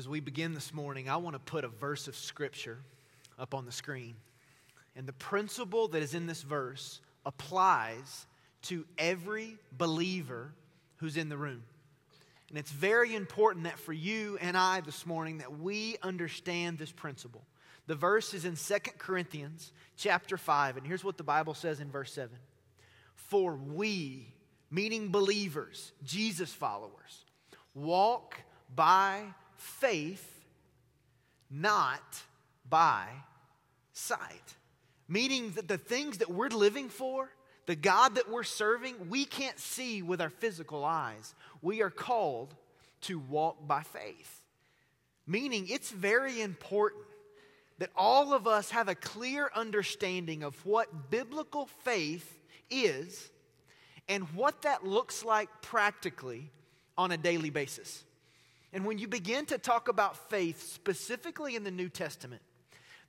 As we begin this morning, I want to put a verse of Scripture up on the screen. And the principle that is in this verse applies to every believer who's in the room. And it's very important that for you and I this morning that we understand this principle. The verse is in 2 Corinthians chapter 5 and here's what the Bible says in verse 7. For we, meaning believers, Jesus followers, walk by faith, not by sight. Meaning that the things that we're living for, the God that we're serving, we can't see with our physical eyes. We are called to walk by faith. Meaning it's very important that all of us have a clear understanding of what biblical faith is and what that looks like practically on a daily basis. And when you begin to talk about faith, specifically in the New Testament,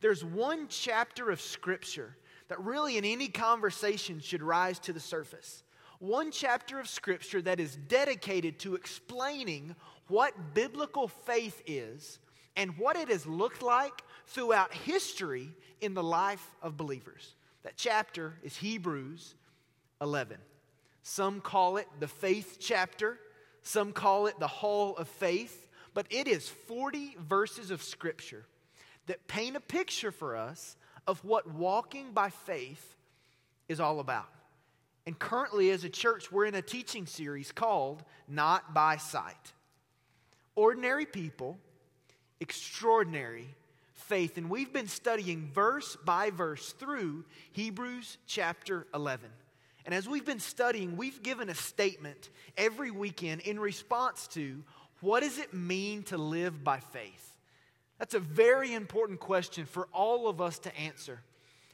there's one chapter of Scripture that really in any conversation should rise to the surface. One chapter of Scripture that is dedicated to explaining what biblical faith is and what it has looked like throughout history in the life of believers. That chapter is Hebrews 11. Some call it the faith chapter, some call it the hall of faith, but it is 40 verses of Scripture that paint a picture for us of what walking by faith is all about. And currently, as a church, we're in a teaching series called Not by Sight. Ordinary people, extraordinary faith. And we've been studying verse by verse through Hebrews chapter 11. And as we've been studying, we've given a statement every weekend in response to what does it mean to live by faith? That's a very important question for all of us to answer.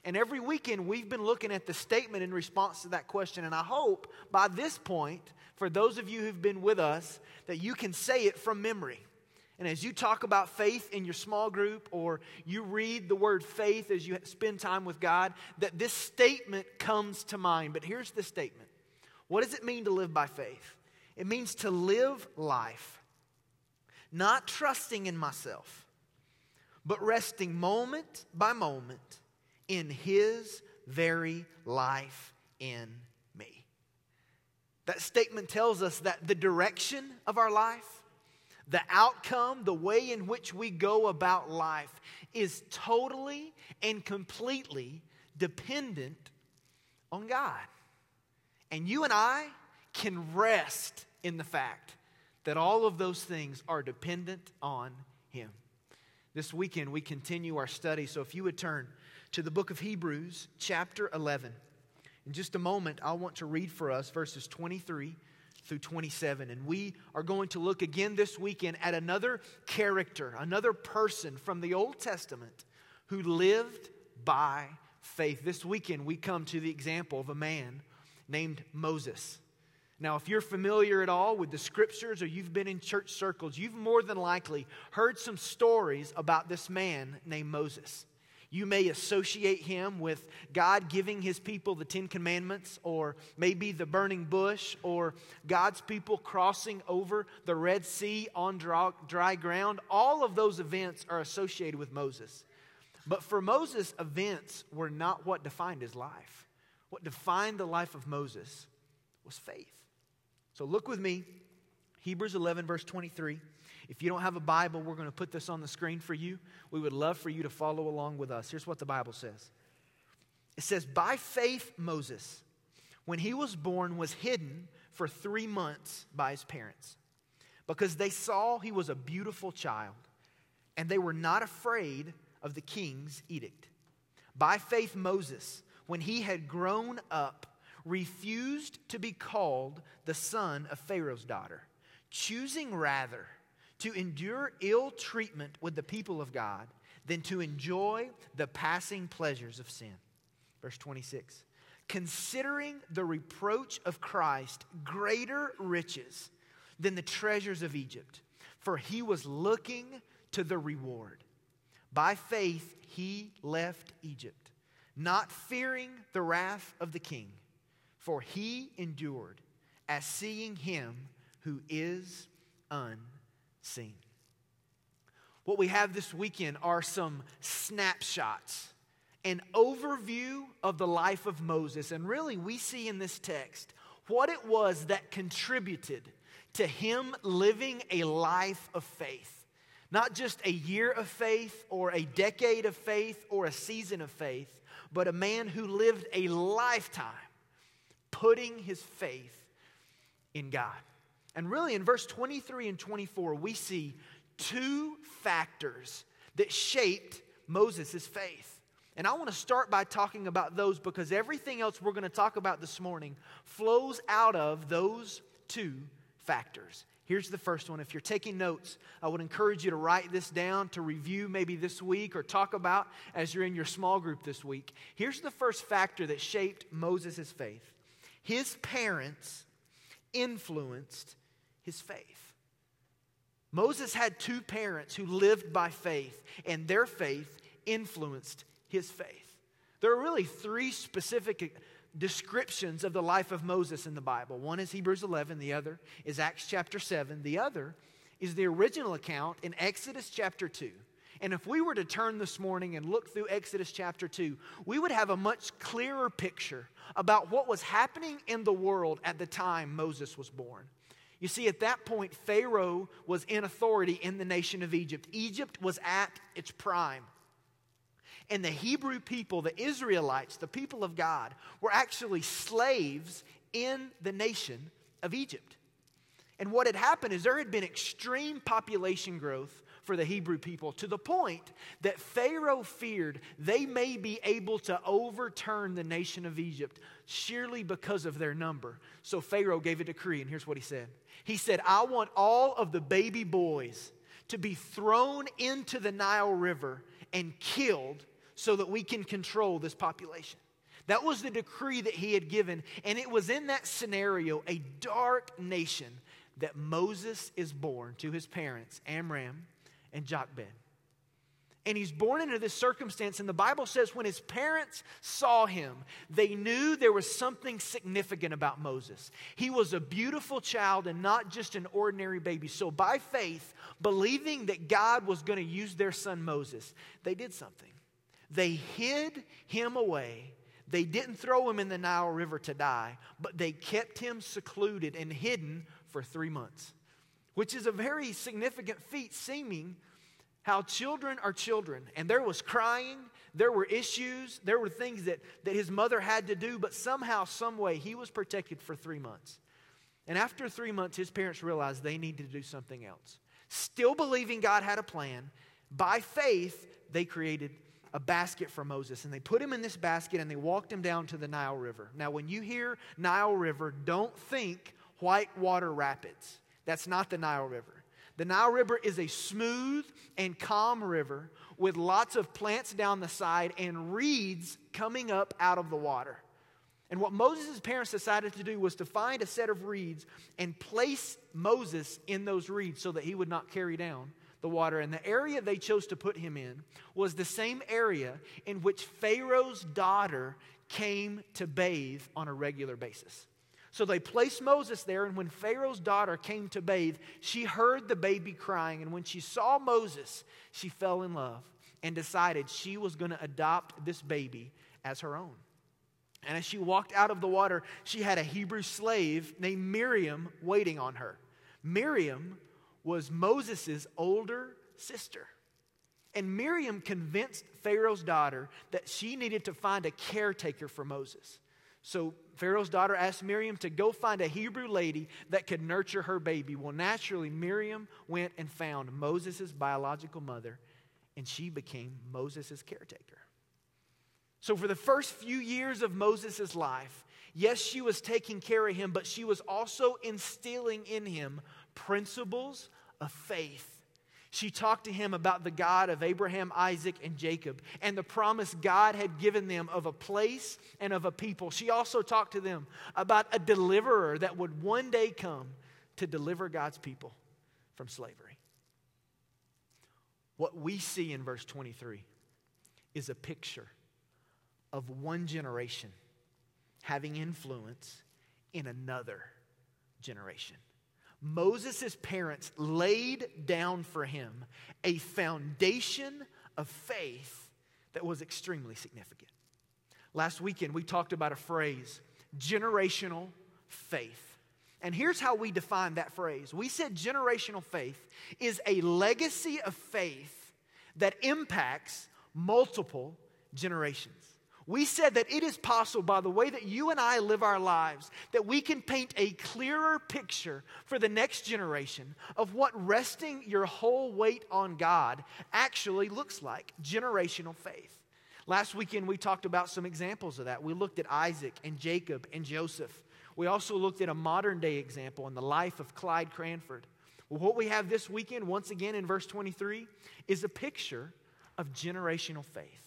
And every weekend we've been looking at the statement in response to that question. And I hope by this point, for those of you who've been with us, that you can say it from memory. And as you talk about faith in your small group or you read the word faith as you spend time with God, that this statement comes to mind. But here's the statement What does it mean to live by faith? It means to live life, not trusting in myself, but resting moment by moment in His very life in me. That statement tells us that the direction of our life, the outcome, the way in which we go about life is totally and completely dependent on God. And you and I can rest in the fact that all of those things are dependent on Him. This weekend, we continue our study. So if you would turn to the book of Hebrews, chapter 11. In just a moment, I want to read for us verses 23 through 27. And we are going to look again this weekend at another character, another person from the Old Testament who lived by faith. This weekend, we come to the example of a man named Moses. Now, if you're familiar at all with the scriptures or you've been in church circles, you've more than likely heard some stories about this man named Moses. You may associate him with God giving his people the Ten Commandments, or maybe the burning bush, or God's people crossing over the Red Sea on dry ground. All of those events are associated with Moses. But for Moses, events were not what defined his life. What defined the life of Moses was faith. So look with me, Hebrews 11, verse 23. If you don't have a Bible, we're going to put this on the screen for you. We would love for you to follow along with us. Here's what the Bible says It says, By faith, Moses, when he was born, was hidden for three months by his parents because they saw he was a beautiful child and they were not afraid of the king's edict. By faith, Moses, when he had grown up, refused to be called the son of Pharaoh's daughter, choosing rather to endure ill treatment with the people of God than to enjoy the passing pleasures of sin. Verse 26 Considering the reproach of Christ greater riches than the treasures of Egypt, for he was looking to the reward. By faith, he left Egypt, not fearing the wrath of the king, for he endured as seeing him who is unseen seen. what we have this weekend are some snapshots, an overview of the life of Moses. And really, we see in this text what it was that contributed to him living a life of faith. Not just a year of faith or a decade of faith or a season of faith, but a man who lived a lifetime putting his faith in God. And really, in verse 23 and 24, we see two factors that shaped Moses' faith. And I want to start by talking about those because everything else we're going to talk about this morning flows out of those two factors. Here's the first one. If you're taking notes, I would encourage you to write this down to review maybe this week or talk about as you're in your small group this week. Here's the first factor that shaped Moses' faith his parents influenced his faith. Moses had two parents who lived by faith, and their faith influenced his faith. There are really three specific descriptions of the life of Moses in the Bible. One is Hebrews 11, the other is Acts chapter 7, the other is the original account in Exodus chapter 2. And if we were to turn this morning and look through Exodus chapter 2, we would have a much clearer picture about what was happening in the world at the time Moses was born. You see, at that point, Pharaoh was in authority in the nation of Egypt. Egypt was at its prime. And the Hebrew people, the Israelites, the people of God, were actually slaves in the nation of Egypt. And what had happened is there had been extreme population growth for the Hebrew people to the point that Pharaoh feared they may be able to overturn the nation of Egypt sheerly because of their number. So Pharaoh gave a decree, and here's what he said He said, I want all of the baby boys to be thrown into the Nile River and killed so that we can control this population. That was the decree that he had given. And it was in that scenario, a dark nation, that Moses is born to his parents, Amram and Jochebed. And he's born into this circumstance, and the Bible says when his parents saw him, they knew there was something significant about Moses. He was a beautiful child and not just an ordinary baby. So, by faith, believing that God was going to use their son Moses, they did something. They hid him away. They didn't throw him in the Nile River to die, but they kept him secluded and hidden for three months, which is a very significant feat, seeming how children are children. And there was crying, there were issues, there were things that, that his mother had to do, but somehow, some way, he was protected for three months. And after three months, his parents realized they needed to do something else. Still believing God had a plan, by faith, they created a basket for Moses. And they put him in this basket and they walked him down to the Nile River. Now, when you hear Nile River, don't think whitewater rapids. That's not the Nile River. The Nile River is a smooth and calm river with lots of plants down the side and reeds coming up out of the water. And what Moses' parents decided to do was to find a set of reeds and place Moses in those reeds so that he would not carry down the water. And the area they chose to put him in was the same area in which Pharaoh's daughter came to bathe on a regular basis. So they placed Moses there, and when Pharaoh's daughter came to bathe, she heard the baby crying. And when she saw Moses, she fell in love and decided she was going to adopt this baby as her own. And as she walked out of the water, she had a Hebrew slave named Miriam waiting on her. Miriam was Moses' older sister. And Miriam convinced Pharaoh's daughter that she needed to find a caretaker for Moses. So Pharaoh's daughter asked Miriam to go find a Hebrew lady that could nurture her baby. Well, naturally, Miriam went and found Moses' biological mother, and she became Moses' caretaker. So, for the first few years of Moses' life, yes, she was taking care of him, but she was also instilling in him principles of faith. She talked to him about the God of Abraham, Isaac, and Jacob and the promise God had given them of a place and of a people. She also talked to them about a deliverer that would one day come to deliver God's people from slavery. What we see in verse 23 is a picture of one generation having influence in another generation. Moses' parents laid down for him a foundation of faith that was extremely significant. Last weekend, we talked about a phrase generational faith. And here's how we define that phrase we said generational faith is a legacy of faith that impacts multiple generations. We said that it is possible by the way that you and I live our lives that we can paint a clearer picture for the next generation of what resting your whole weight on God actually looks like generational faith. Last weekend, we talked about some examples of that. We looked at Isaac and Jacob and Joseph. We also looked at a modern day example in the life of Clyde Cranford. Well, what we have this weekend, once again in verse 23, is a picture of generational faith.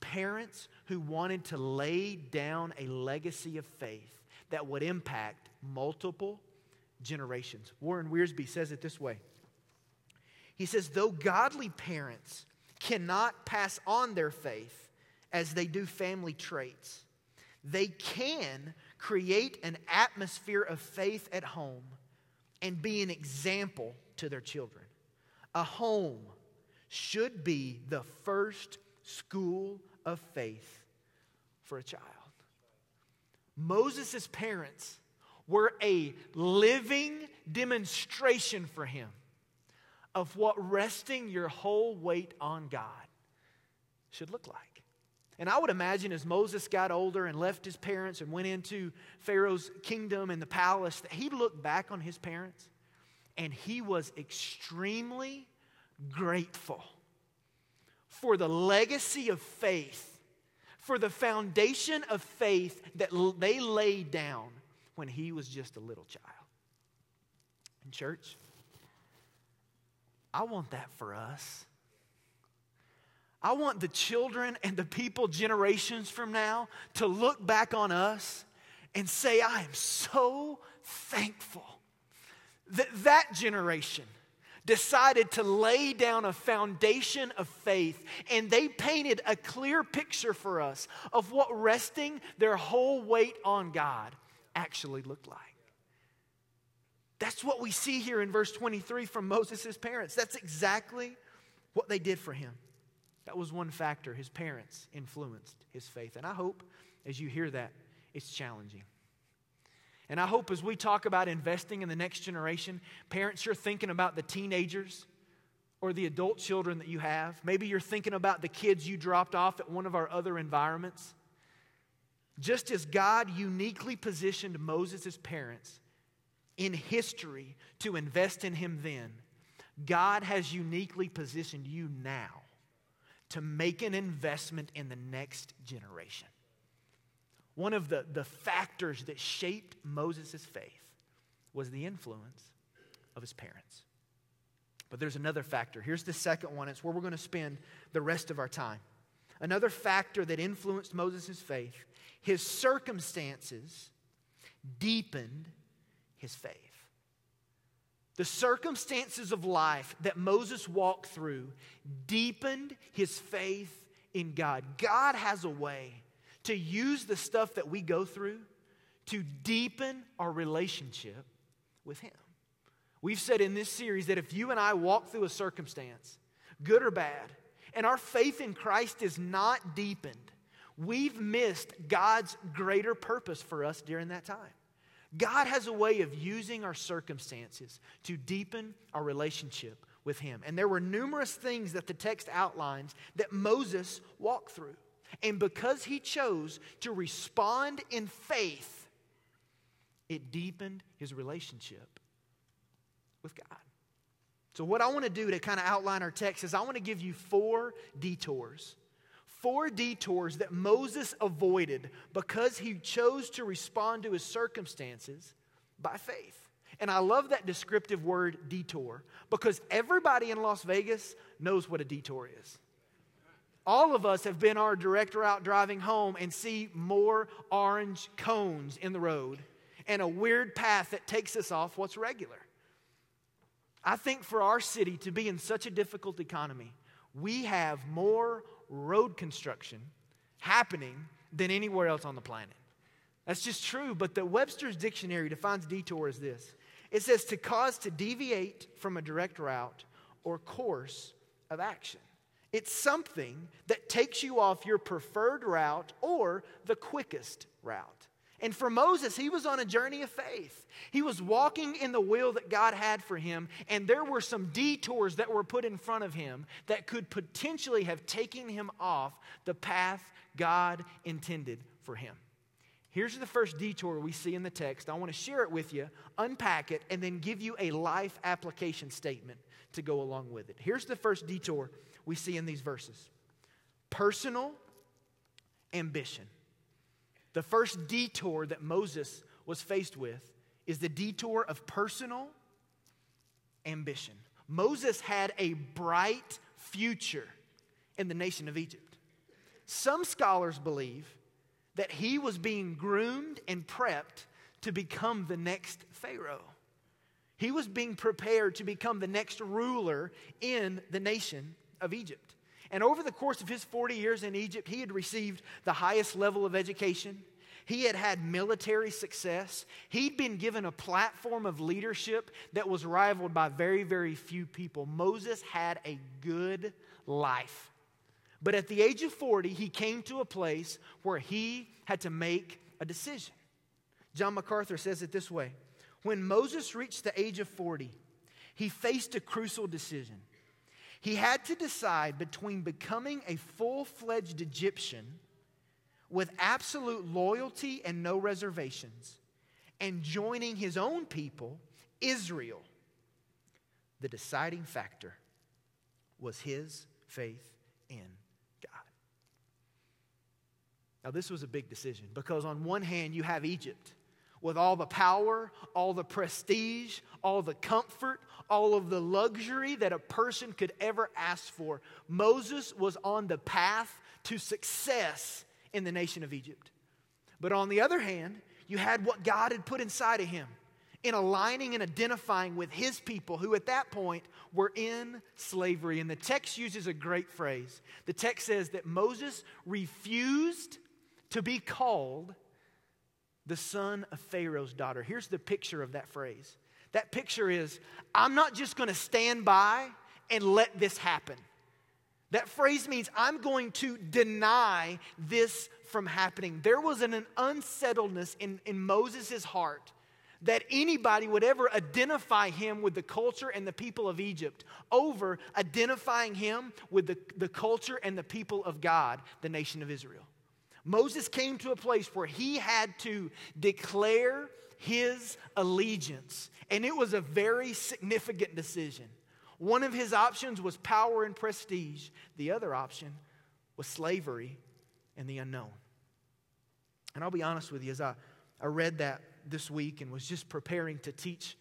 Parents who wanted to lay down a legacy of faith that would impact multiple generations. Warren Wiersbe says it this way He says, Though godly parents cannot pass on their faith, as they do family traits. They can create an atmosphere of faith at home and be an example to their children. A home should be the first school of faith for a child. Moses' parents were a living demonstration for him of what resting your whole weight on God should look like. And I would imagine as Moses got older and left his parents and went into Pharaoh's kingdom and the palace, that he looked back on his parents and he was extremely grateful for the legacy of faith, for the foundation of faith that they laid down when he was just a little child. In church, I want that for us. I want the children and the people generations from now to look back on us and say, I am so thankful that that generation decided to lay down a foundation of faith and they painted a clear picture for us of what resting their whole weight on God actually looked like. That's what we see here in verse 23 from Moses' parents. That's exactly what they did for him. That was one factor. His parents influenced his faith. And I hope as you hear that, it's challenging. And I hope as we talk about investing in the next generation, parents, you're thinking about the teenagers or the adult children that you have. Maybe you're thinking about the kids you dropped off at one of our other environments. Just as God uniquely positioned Moses' parents in history to invest in him then, God has uniquely positioned you now to make an investment in the next generation. One of the, the factors that shaped Moses' faith was the influence of his parents. But there's another factor. Here's the second one. It's where we're going to spend the rest of our time. Another factor that influenced Moses' faith, his circumstances deepened his faith. The circumstances of life that Moses walked through deepened his faith in God. God has a way to use the stuff that we go through to deepen our relationship with Him. We've said in this series that if you and I walk through a circumstance, good or bad, and our faith in Christ is not deepened, we've missed God's greater purpose for us during that time. God has a way of using our circumstances to deepen our relationship with Him. And there were numerous things that the text outlines that Moses walked through. And because he chose to respond in faith, it deepened his relationship with God. So, what I want to do to kind of outline our text is I want to give you four detours four detours that Moses avoided because he chose to respond to his circumstances by faith. And I love that descriptive word detour because everybody in Las Vegas knows what a detour is. All of us have been our direct route driving home and see more orange cones in the road and a weird path that takes us off what's regular. I think for our city to be in such a difficult economy, we have more road construction happening than anywhere else on the planet. That's just true, but the Webster's dictionary defines detour as this It says to cause to deviate from a direct route or course of action. It's something that takes you off your preferred route or the quickest route. And for Moses, he was on a journey of faith. He was walking in the will that God had for him, and there were some detours that were put in front of him that could potentially have taken him off the path God intended for him. Here's the first detour we see in the text. I want to share it with you, unpack it, and then give you a life application statement to go along with it. Here's the first detour we see in these verses personal ambition. The first detour that Moses was faced with is the detour of personal ambition. Moses had a bright future in the nation of Egypt. Some scholars believe that he was being groomed and prepped to become the next Pharaoh. He was being prepared to become the next ruler in the nation of Egypt. And over the course of his 40 years in Egypt, he had received the highest level of education. He had had military success. He'd been given a platform of leadership that was rivaled by very, very few people. Moses had a good life. But at the age of 40, he came to a place where he had to make a decision. John MacArthur says it this way When Moses reached the age of 40, he faced a crucial decision. He had to decide between becoming a full fledged Egyptian with absolute loyalty and no reservations and joining his own people, Israel. The deciding factor was his faith in God. Now, this was a big decision because, on one hand, you have Egypt with all the power, all the prestige, all the comfort, all of the luxury that a person could ever ask for. Moses was on the path to success in the nation of Egypt. But on the other hand, you had what God had put inside of him in aligning and identifying with his people who at that point were in slavery. And the text uses a great phrase. The text says that Moses refused to be called the son of Pharaoh's daughter. Here's the picture of that phrase that picture is I'm not just going to stand by and let this happen. That phrase means I'm going to deny this from happening. There was an, an unsettledness in, in Moses' heart that anybody would ever identify him with the culture and the people of Egypt over identifying him with the, the culture and the people of God, the nation of Israel. Moses came to a place where he had to declare his allegiance, and it was a very significant decision. One of his options was power and prestige, the other option was slavery and the unknown. And I'll be honest with you, as I, I read that this week and was just preparing to teach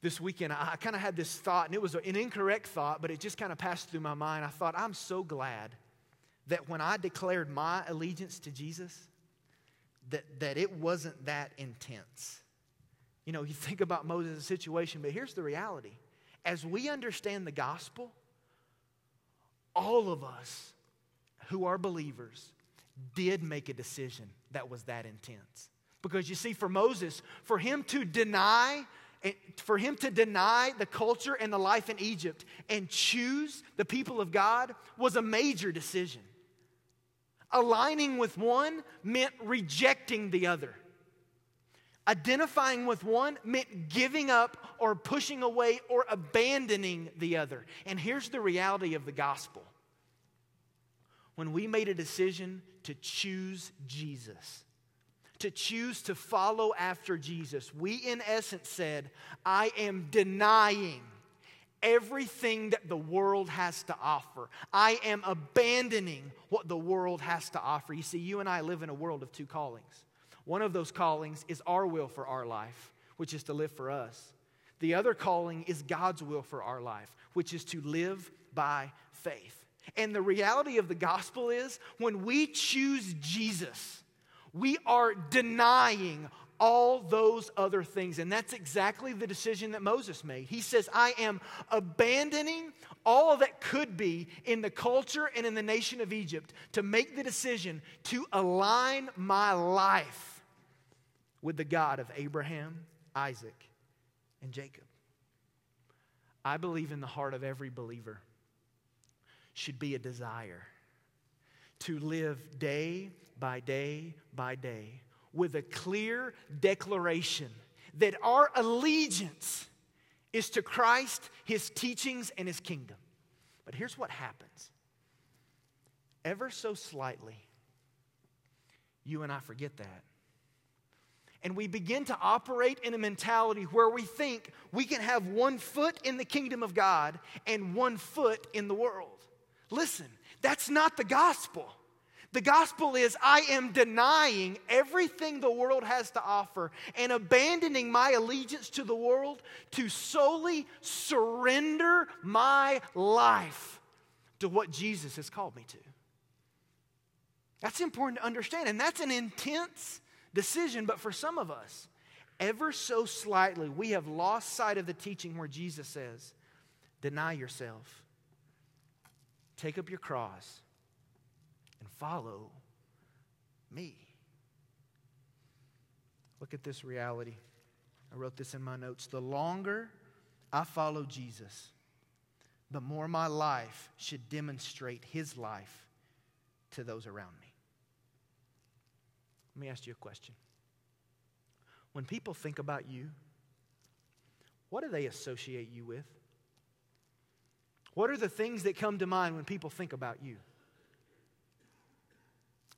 this weekend, I, I kind of had this thought, and it was an incorrect thought, but it just kind of passed through my mind. I thought, I'm so glad that when I declared my allegiance to Jesus, that, that it wasn't that intense. You know, you think about Moses' situation, but here's the reality. As we understand the gospel, all of us who are believers did make a decision that was that intense. Because you see, for Moses, for him to deny eh, for him to deny the culture and the life in Egypt and choose the people of God was a major decision. Aligning with one meant rejecting the other. Identifying with one meant giving up or pushing away or abandoning the other. And here's the reality of the gospel when we made a decision to choose Jesus, to choose to follow after Jesus, we in essence said, I am denying everything that the world has to offer. I am abandoning what the world has to offer. You see, you and I live in a world of two callings. One of those callings is our will for our life, which is to live for us. The other calling is God's will for our life, which is to live by faith. And the reality of the gospel is when we choose Jesus, we are denying all those other things. And that's exactly the decision that Moses made. He says, I am abandoning all that could be in the culture and in the nation of Egypt to make the decision to align my life with the God of Abraham, Isaac, and Jacob. I believe in the heart of every believer should be a desire to live day by day by day with a clear declaration that our allegiance is to Christ, His teachings, and His kingdom. But here's what happens ever so slightly, you and I forget that. And we begin to operate in a mentality where we think we can have one foot in the kingdom of God and one foot in the world. Listen, that's not the gospel. The gospel is I am denying everything the world has to offer and abandoning my allegiance to the world to solely surrender my life to what Jesus has called me to. That's important to understand, and that's an intense decision, but for some of us, ever so slightly, we have lost sight of the teaching where Jesus says, Deny yourself, take up your cross follow me. Look at this reality. I wrote this in my notes. The longer I follow Jesus, the more my life should demonstrate his life to those around me. Let me ask you a question. When people think about you, what do they associate you with? What are the things that come to mind when people think about you?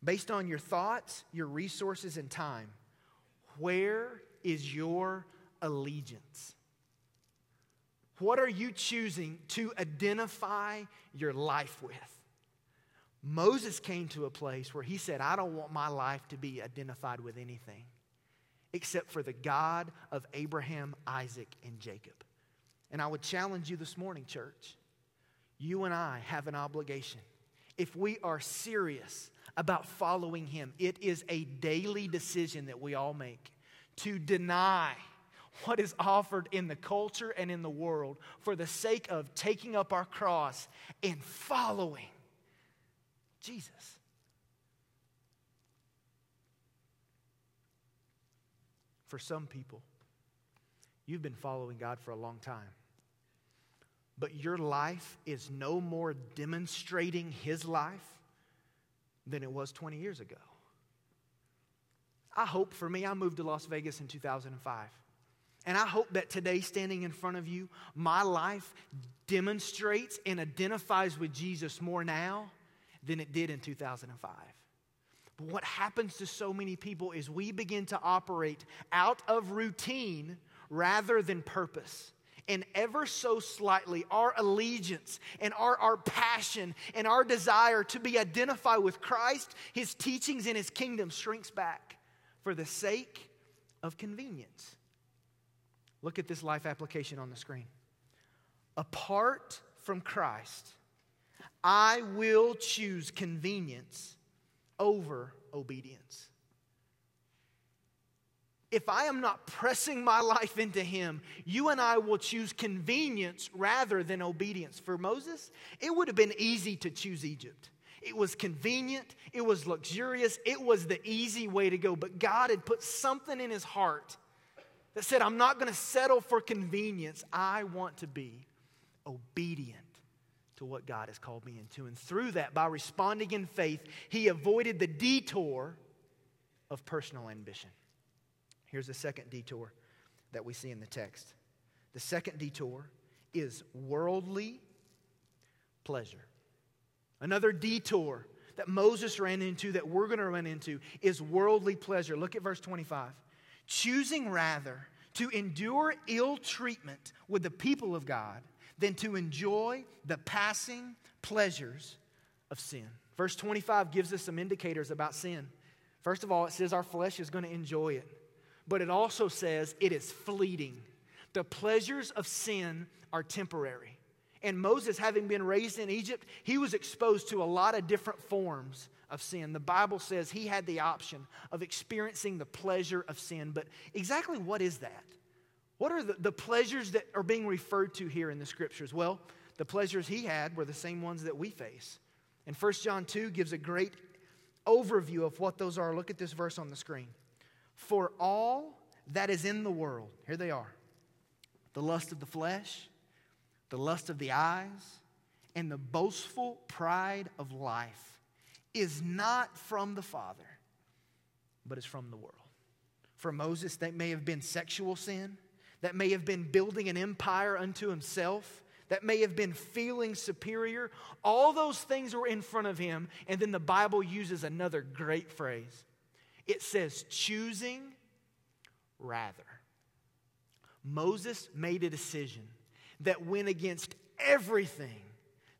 Based on your thoughts, your resources, and time, where is your allegiance? What are you choosing to identify your life with? Moses came to a place where he said, I don't want my life to be identified with anything except for the God of Abraham, Isaac, and Jacob. And I would challenge you this morning, church. You and I have an obligation. If we are serious about following Him. It is a daily decision that we all make to deny what is offered in the culture and in the world for the sake of taking up our cross and following Jesus. For some people, you've been following God for a long time, but your life is no more demonstrating His life than it was 20 years ago. I hope for me, I moved to Las Vegas in 2005. And I hope that today, standing in front of you, my life demonstrates and identifies with Jesus more now than it did in 2005. But what happens to so many people is we begin to operate out of routine rather than purpose and ever so slightly, our allegiance and our, our passion and our desire to be identified with Christ, His teachings, and His kingdom shrinks back for the sake of convenience. Look at this life application on the screen. Apart from Christ, I will choose convenience over obedience if I am not pressing my life into Him, you and I will choose convenience rather than obedience. For Moses, it would have been easy to choose Egypt. It was convenient, it was luxurious, it was the easy way to go. But God had put something in his heart that said, I'm not going to settle for convenience. I want to be obedient to what God has called me into. And through that, by responding in faith, he avoided the detour of personal ambition. Here's the second detour that we see in the text. The second detour is worldly pleasure. Another detour that Moses ran into, that we're going to run into, is worldly pleasure. Look at verse 25. Choosing rather to endure ill treatment with the people of God than to enjoy the passing pleasures of sin. Verse 25 gives us some indicators about sin. First of all, it says our flesh is going to enjoy it but it also says it is fleeting. The pleasures of sin are temporary. And Moses, having been raised in Egypt, he was exposed to a lot of different forms of sin. The Bible says he had the option of experiencing the pleasure of sin. But exactly what is that? What are the, the pleasures that are being referred to here in the scriptures? Well, the pleasures he had were the same ones that we face. And 1 John 2 gives a great overview of what those are. Look at this verse on the screen. For all that is in the world, here they are the lust of the flesh, the lust of the eyes, and the boastful pride of life is not from the Father, but is from the world. For Moses, that may have been sexual sin, that may have been building an empire unto himself, that may have been feeling superior. All those things were in front of him. And then the Bible uses another great phrase it says, choosing rather. Moses made a decision that went against everything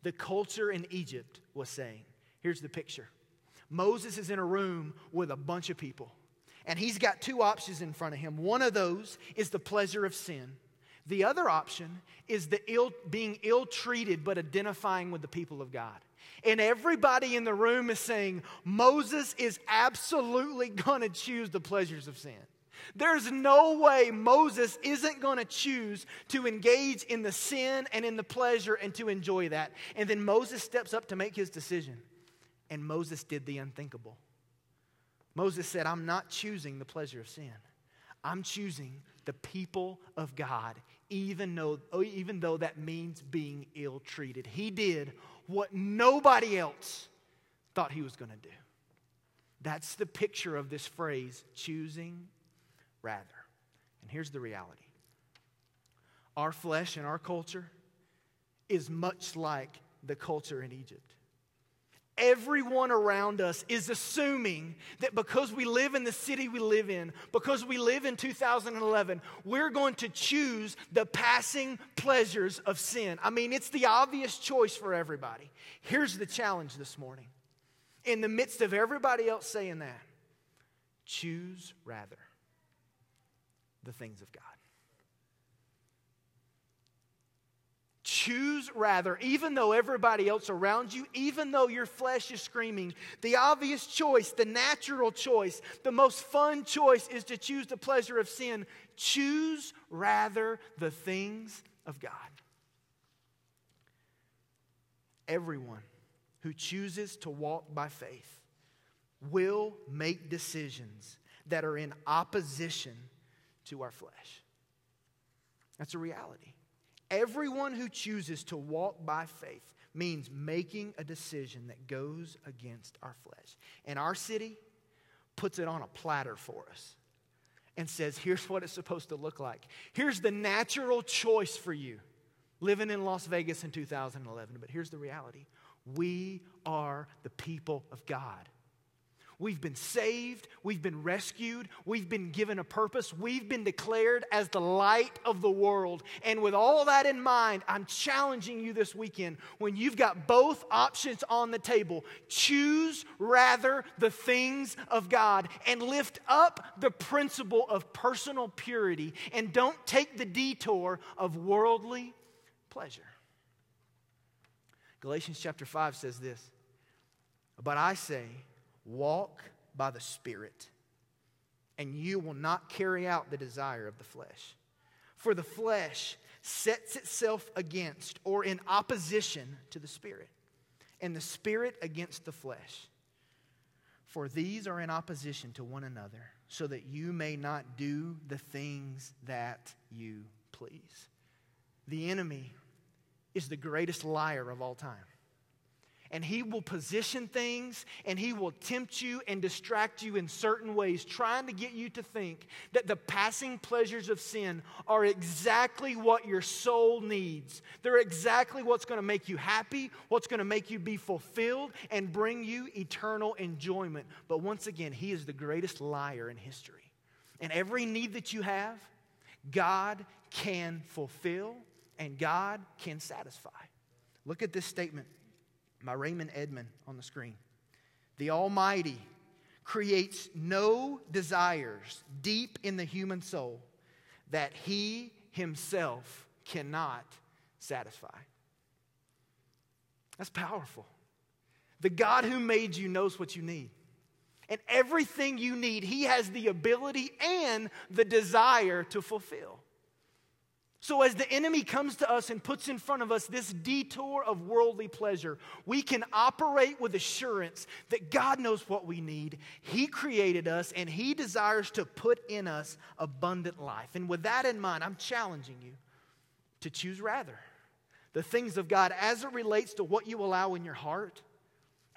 the culture in Egypt was saying. Here's the picture Moses is in a room with a bunch of people, and he's got two options in front of him. One of those is the pleasure of sin. The other option is the ill, being ill treated but identifying with the people of God. And everybody in the room is saying, Moses is absolutely going to choose the pleasures of sin. There's no way Moses isn't going to choose to engage in the sin and in the pleasure and to enjoy that. And then Moses steps up to make his decision. And Moses did the unthinkable. Moses said, I'm not choosing the pleasure of sin. I'm choosing the people of God, even though, even though that means being ill treated. He did what nobody else thought he was going to do. That's the picture of this phrase, choosing rather. And here's the reality our flesh and our culture is much like the culture in Egypt. Everyone around us is assuming that because we live in the city we live in, because we live in 2011, we're going to choose the passing pleasures of sin. I mean, it's the obvious choice for everybody. Here's the challenge this morning. In the midst of everybody else saying that, choose rather the things of God. Choose rather, even though everybody else around you, even though your flesh is screaming, the obvious choice, the natural choice, the most fun choice is to choose the pleasure of sin. Choose rather the things of God. Everyone who chooses to walk by faith will make decisions that are in opposition to our flesh. That's a reality. Everyone who chooses to walk by faith means making a decision that goes against our flesh. And our city puts it on a platter for us and says, here's what it's supposed to look like. Here's the natural choice for you living in Las Vegas in 2011. But here's the reality we are the people of God. We've been saved. We've been rescued. We've been given a purpose. We've been declared as the light of the world. And with all that in mind, I'm challenging you this weekend when you've got both options on the table, choose rather the things of God and lift up the principle of personal purity and don't take the detour of worldly pleasure. Galatians chapter 5 says this But I say, Walk by the Spirit, and you will not carry out the desire of the flesh. For the flesh sets itself against or in opposition to the Spirit, and the Spirit against the flesh. For these are in opposition to one another, so that you may not do the things that you please. The enemy is the greatest liar of all time and he will position things and he will tempt you and distract you in certain ways, trying to get you to think that the passing pleasures of sin are exactly what your soul needs. They're exactly what's going to make you happy, what's going to make you be fulfilled, and bring you eternal enjoyment. But once again, he is the greatest liar in history. And every need that you have, God can fulfill and God can satisfy. Look at this statement by Raymond Edman on the screen. The Almighty creates no desires deep in the human soul that He Himself cannot satisfy. That's powerful. The God who made you knows what you need. And everything you need, He has the ability and the desire to fulfill. So, as the enemy comes to us and puts in front of us this detour of worldly pleasure, we can operate with assurance that God knows what we need. He created us and He desires to put in us abundant life. And with that in mind, I'm challenging you to choose rather the things of God as it relates to what you allow in your heart,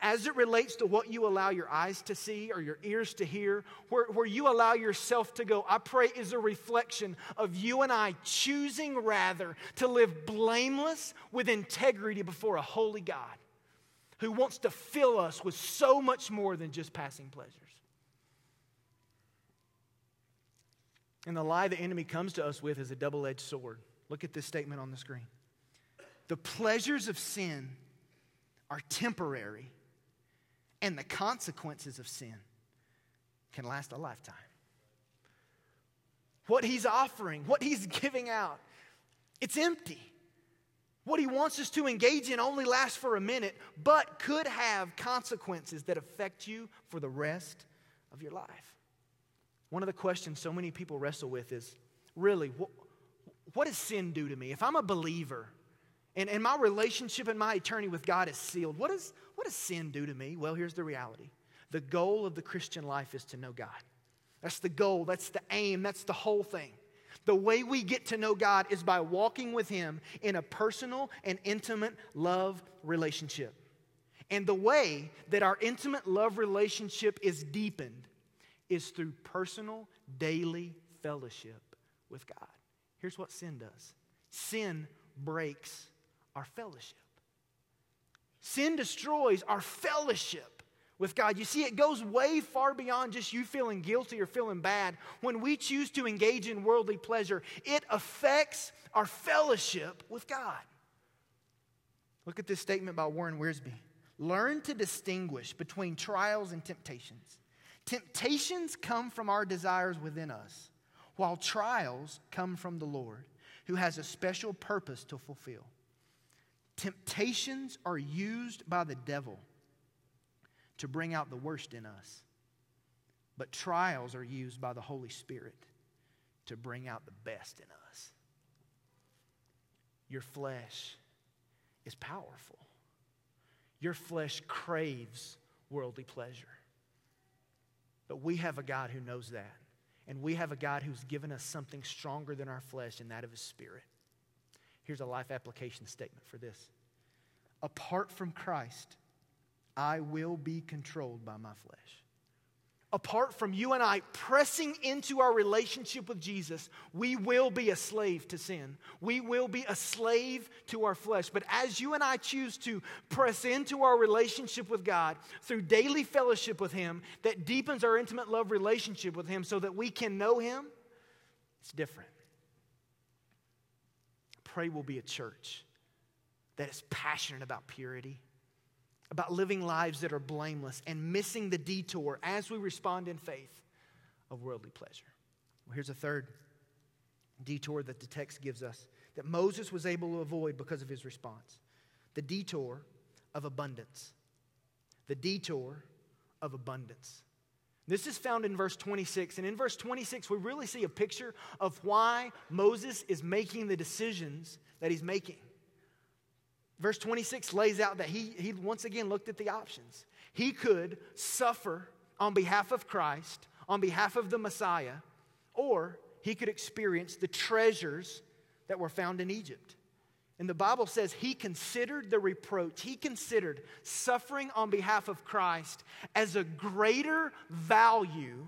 as it relates to what you allow your eyes to see or your ears to hear, where, where you allow yourself to go, I pray is a reflection of you and I choosing rather to live blameless with integrity before a holy God who wants to fill us with so much more than just passing pleasures. And the lie the enemy comes to us with is a double edged sword. Look at this statement on the screen. The pleasures of sin are temporary, and the consequences of sin can last a lifetime. What he's offering, what he's giving out, it's empty. What he wants us to engage in only lasts for a minute, but could have consequences that affect you for the rest of your life. One of the questions so many people wrestle with is really, what, what does sin do to me? If I'm a believer and, and my relationship and my eternity with God is sealed, what, is, what does sin do to me? Well, here's the reality the goal of the Christian life is to know God. That's the goal, that's the aim, that's the whole thing. The way we get to know God is by walking with Him in a personal and intimate love relationship. And the way that our intimate love relationship is deepened is through personal, daily fellowship with God. Here's what sin does sin breaks our fellowship. Sin destroys our fellowship with God. You see, it goes way far beyond just you feeling guilty or feeling bad. When we choose to engage in worldly pleasure, it affects our fellowship with God. Look at this statement by Warren Wiersbe. Learn to distinguish between trials and temptations. Temptations come from our desires within us, while trials come from the Lord, who has a special purpose to fulfill. Temptations are used by the devil to bring out the worst in us, but trials are used by the Holy Spirit to bring out the best in us. Your flesh is powerful. Your flesh craves worldly pleasure. But we have a God who knows that. And we have a God who's given us something stronger than our flesh, and that of His Spirit. Here's a life application statement for this Apart from Christ, I will be controlled by my flesh. Apart from you and I pressing into our relationship with Jesus, we will be a slave to sin. We will be a slave to our flesh. But as you and I choose to press into our relationship with God through daily fellowship with Him that deepens our intimate love relationship with Him so that we can know Him, it's different. Pray we'll be a church that is passionate about purity about living lives that are blameless and missing the detour as we respond in faith of worldly pleasure. Well, here's a third detour that the text gives us that Moses was able to avoid because of his response the detour of abundance. The detour of abundance. This is found in verse 26. And in verse 26, we really see a picture of why Moses is making the decisions that he's making. Verse 26 lays out that he, he once again looked at the options. He could suffer on behalf of Christ, on behalf of the Messiah, or he could experience the treasures that were found in Egypt. And the Bible says he considered the reproach, he considered suffering on behalf of Christ as a greater value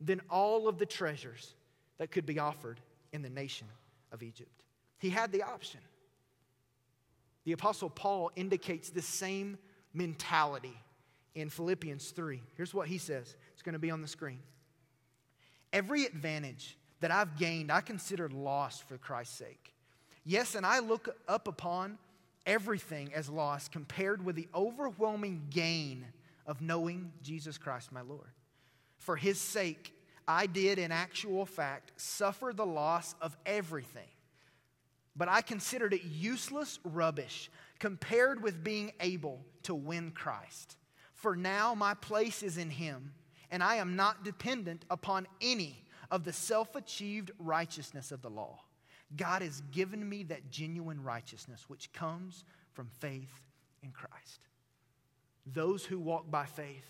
than all of the treasures that could be offered in the nation of Egypt. He had the option. The Apostle Paul indicates this same mentality in Philippians 3. Here's what he says it's going to be on the screen. Every advantage that I've gained, I consider lost for Christ's sake. Yes, and I look up upon everything as lost compared with the overwhelming gain of knowing Jesus Christ, my Lord. For his sake, I did in actual fact suffer the loss of everything but I considered it useless rubbish compared with being able to win Christ. For now my place is in Him, and I am not dependent upon any of the self achieved righteousness of the law. God has given me that genuine righteousness which comes from faith in Christ. Those who walk by faith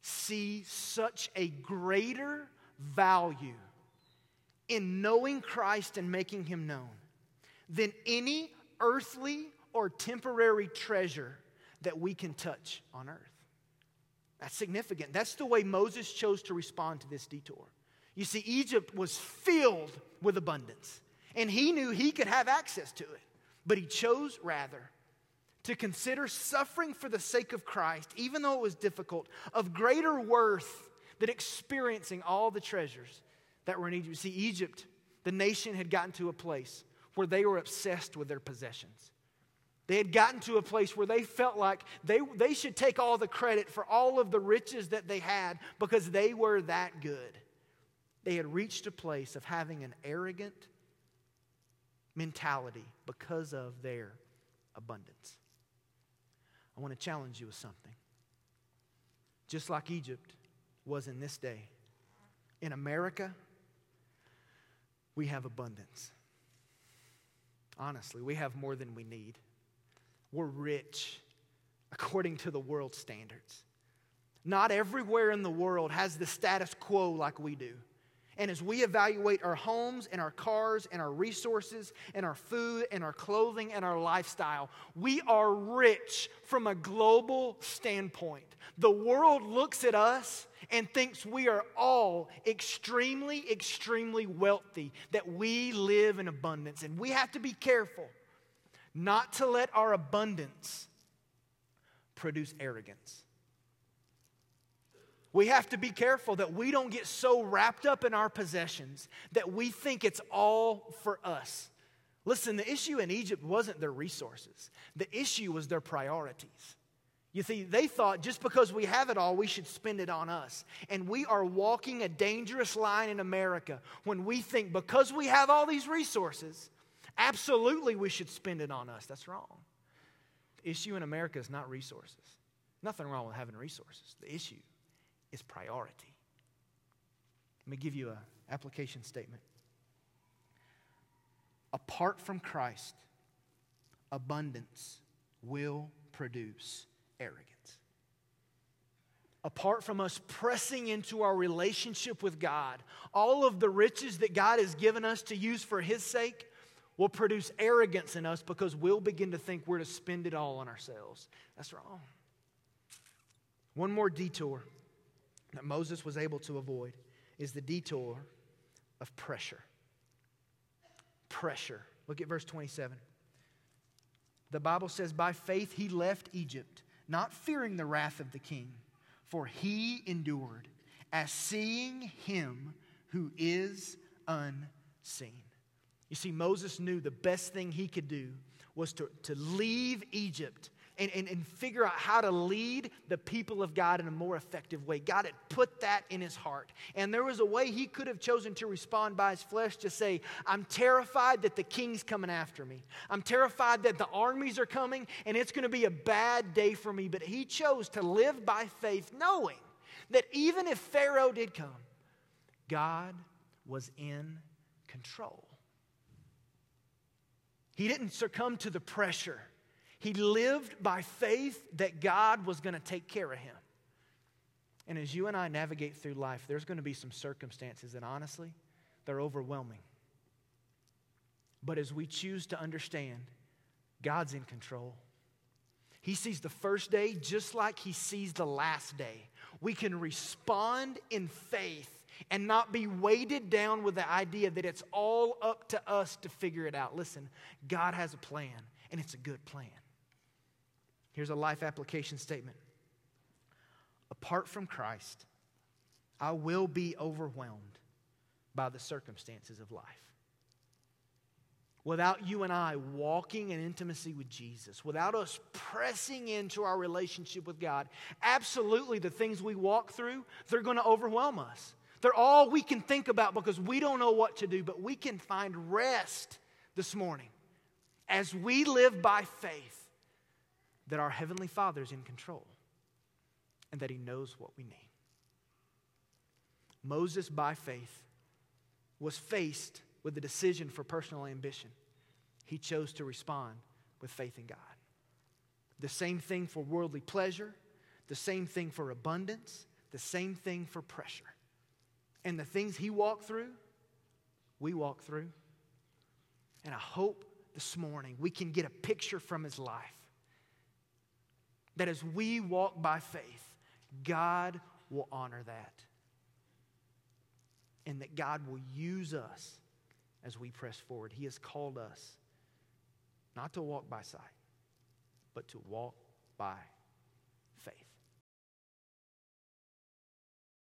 see such a greater value in knowing Christ and making Him known than any earthly or temporary treasure that we can touch on earth. That's significant. That's the way Moses chose to respond to this detour. You see, Egypt was filled with abundance, and he knew he could have access to it, but he chose rather to consider suffering for the sake of Christ, even though it was difficult, of greater worth than experiencing all the treasures that were in Egypt. See, Egypt, the nation had gotten to a place where they were obsessed with their possessions. They had gotten to a place where they felt like they, they should take all the credit for all of the riches that they had because they were that good. They had reached a place of having an arrogant mentality because of their abundance. I want to challenge you with something. Just like Egypt was in this day, in America, we have abundance. Honestly, we have more than we need. We're rich according to the world standards. Not everywhere in the world has the status quo like we do. And as we evaluate our homes and our cars and our resources and our food and our clothing and our lifestyle, we are rich from a global standpoint. The world looks at us and thinks we are all extremely, extremely wealthy, that we live in abundance. And we have to be careful not to let our abundance produce arrogance. We have to be careful that we don't get so wrapped up in our possessions that we think it's all for us. Listen, the issue in Egypt wasn't their resources, the issue was their priorities. You see, they thought just because we have it all, we should spend it on us. And we are walking a dangerous line in America when we think because we have all these resources, absolutely we should spend it on us. That's wrong. The issue in America is not resources. Nothing wrong with having resources. The issue is priority. Let me give you an application statement. Apart from Christ, abundance will produce arrogance. Apart from us pressing into our relationship with God, all of the riches that God has given us to use for His sake will produce arrogance in us because we'll begin to think we're to spend it all on ourselves. That's wrong. One more detour that Moses was able to avoid is the detour of pressure. Pressure. Look at verse 27. The Bible says, By faith he left Egypt, not fearing the wrath of the king, for he endured as seeing him who is unseen. You see, Moses knew the best thing he could do was to, to leave Egypt and, and, and figure out how to lead the people of God in a more effective way. God had put that in his heart. And there was a way he could have chosen to respond by his flesh to say, I'm terrified that the king's coming after me. I'm terrified that the armies are coming and it's going to be a bad day for me. But he chose to live by faith, knowing that even if Pharaoh did come, God was in control. He didn't succumb to the pressure. He lived by faith that God was going to take care of him. And as you and I navigate through life, there's going to be some circumstances that honestly, they're overwhelming. But as we choose to understand, God's in control. He sees the first day just like he sees the last day. We can respond in faith and not be weighted down with the idea that it's all up to us to figure it out. Listen, God has a plan, and it's a good plan. Here's a life application statement Apart from Christ, I will be overwhelmed by the circumstances of life. Without you and I walking in intimacy with Jesus, without us pressing into our relationship with God, absolutely the things we walk through, they're going to overwhelm us. They're all we can think about because we don't know what to do, but we can find rest this morning as we live by faith that our Heavenly Father is in control and that He knows what we need. Moses, by faith, was faced with the decision for personal ambition. He chose to respond with faith in God. The same thing for worldly pleasure, the same thing for abundance, the same thing for pressure. And the things he walked through, we walk through. And I hope this morning, we can get a picture from his life that as we walk by faith, God will honor that. And that God will use us as we press forward. He has called us not to walk by sight, but to walk by.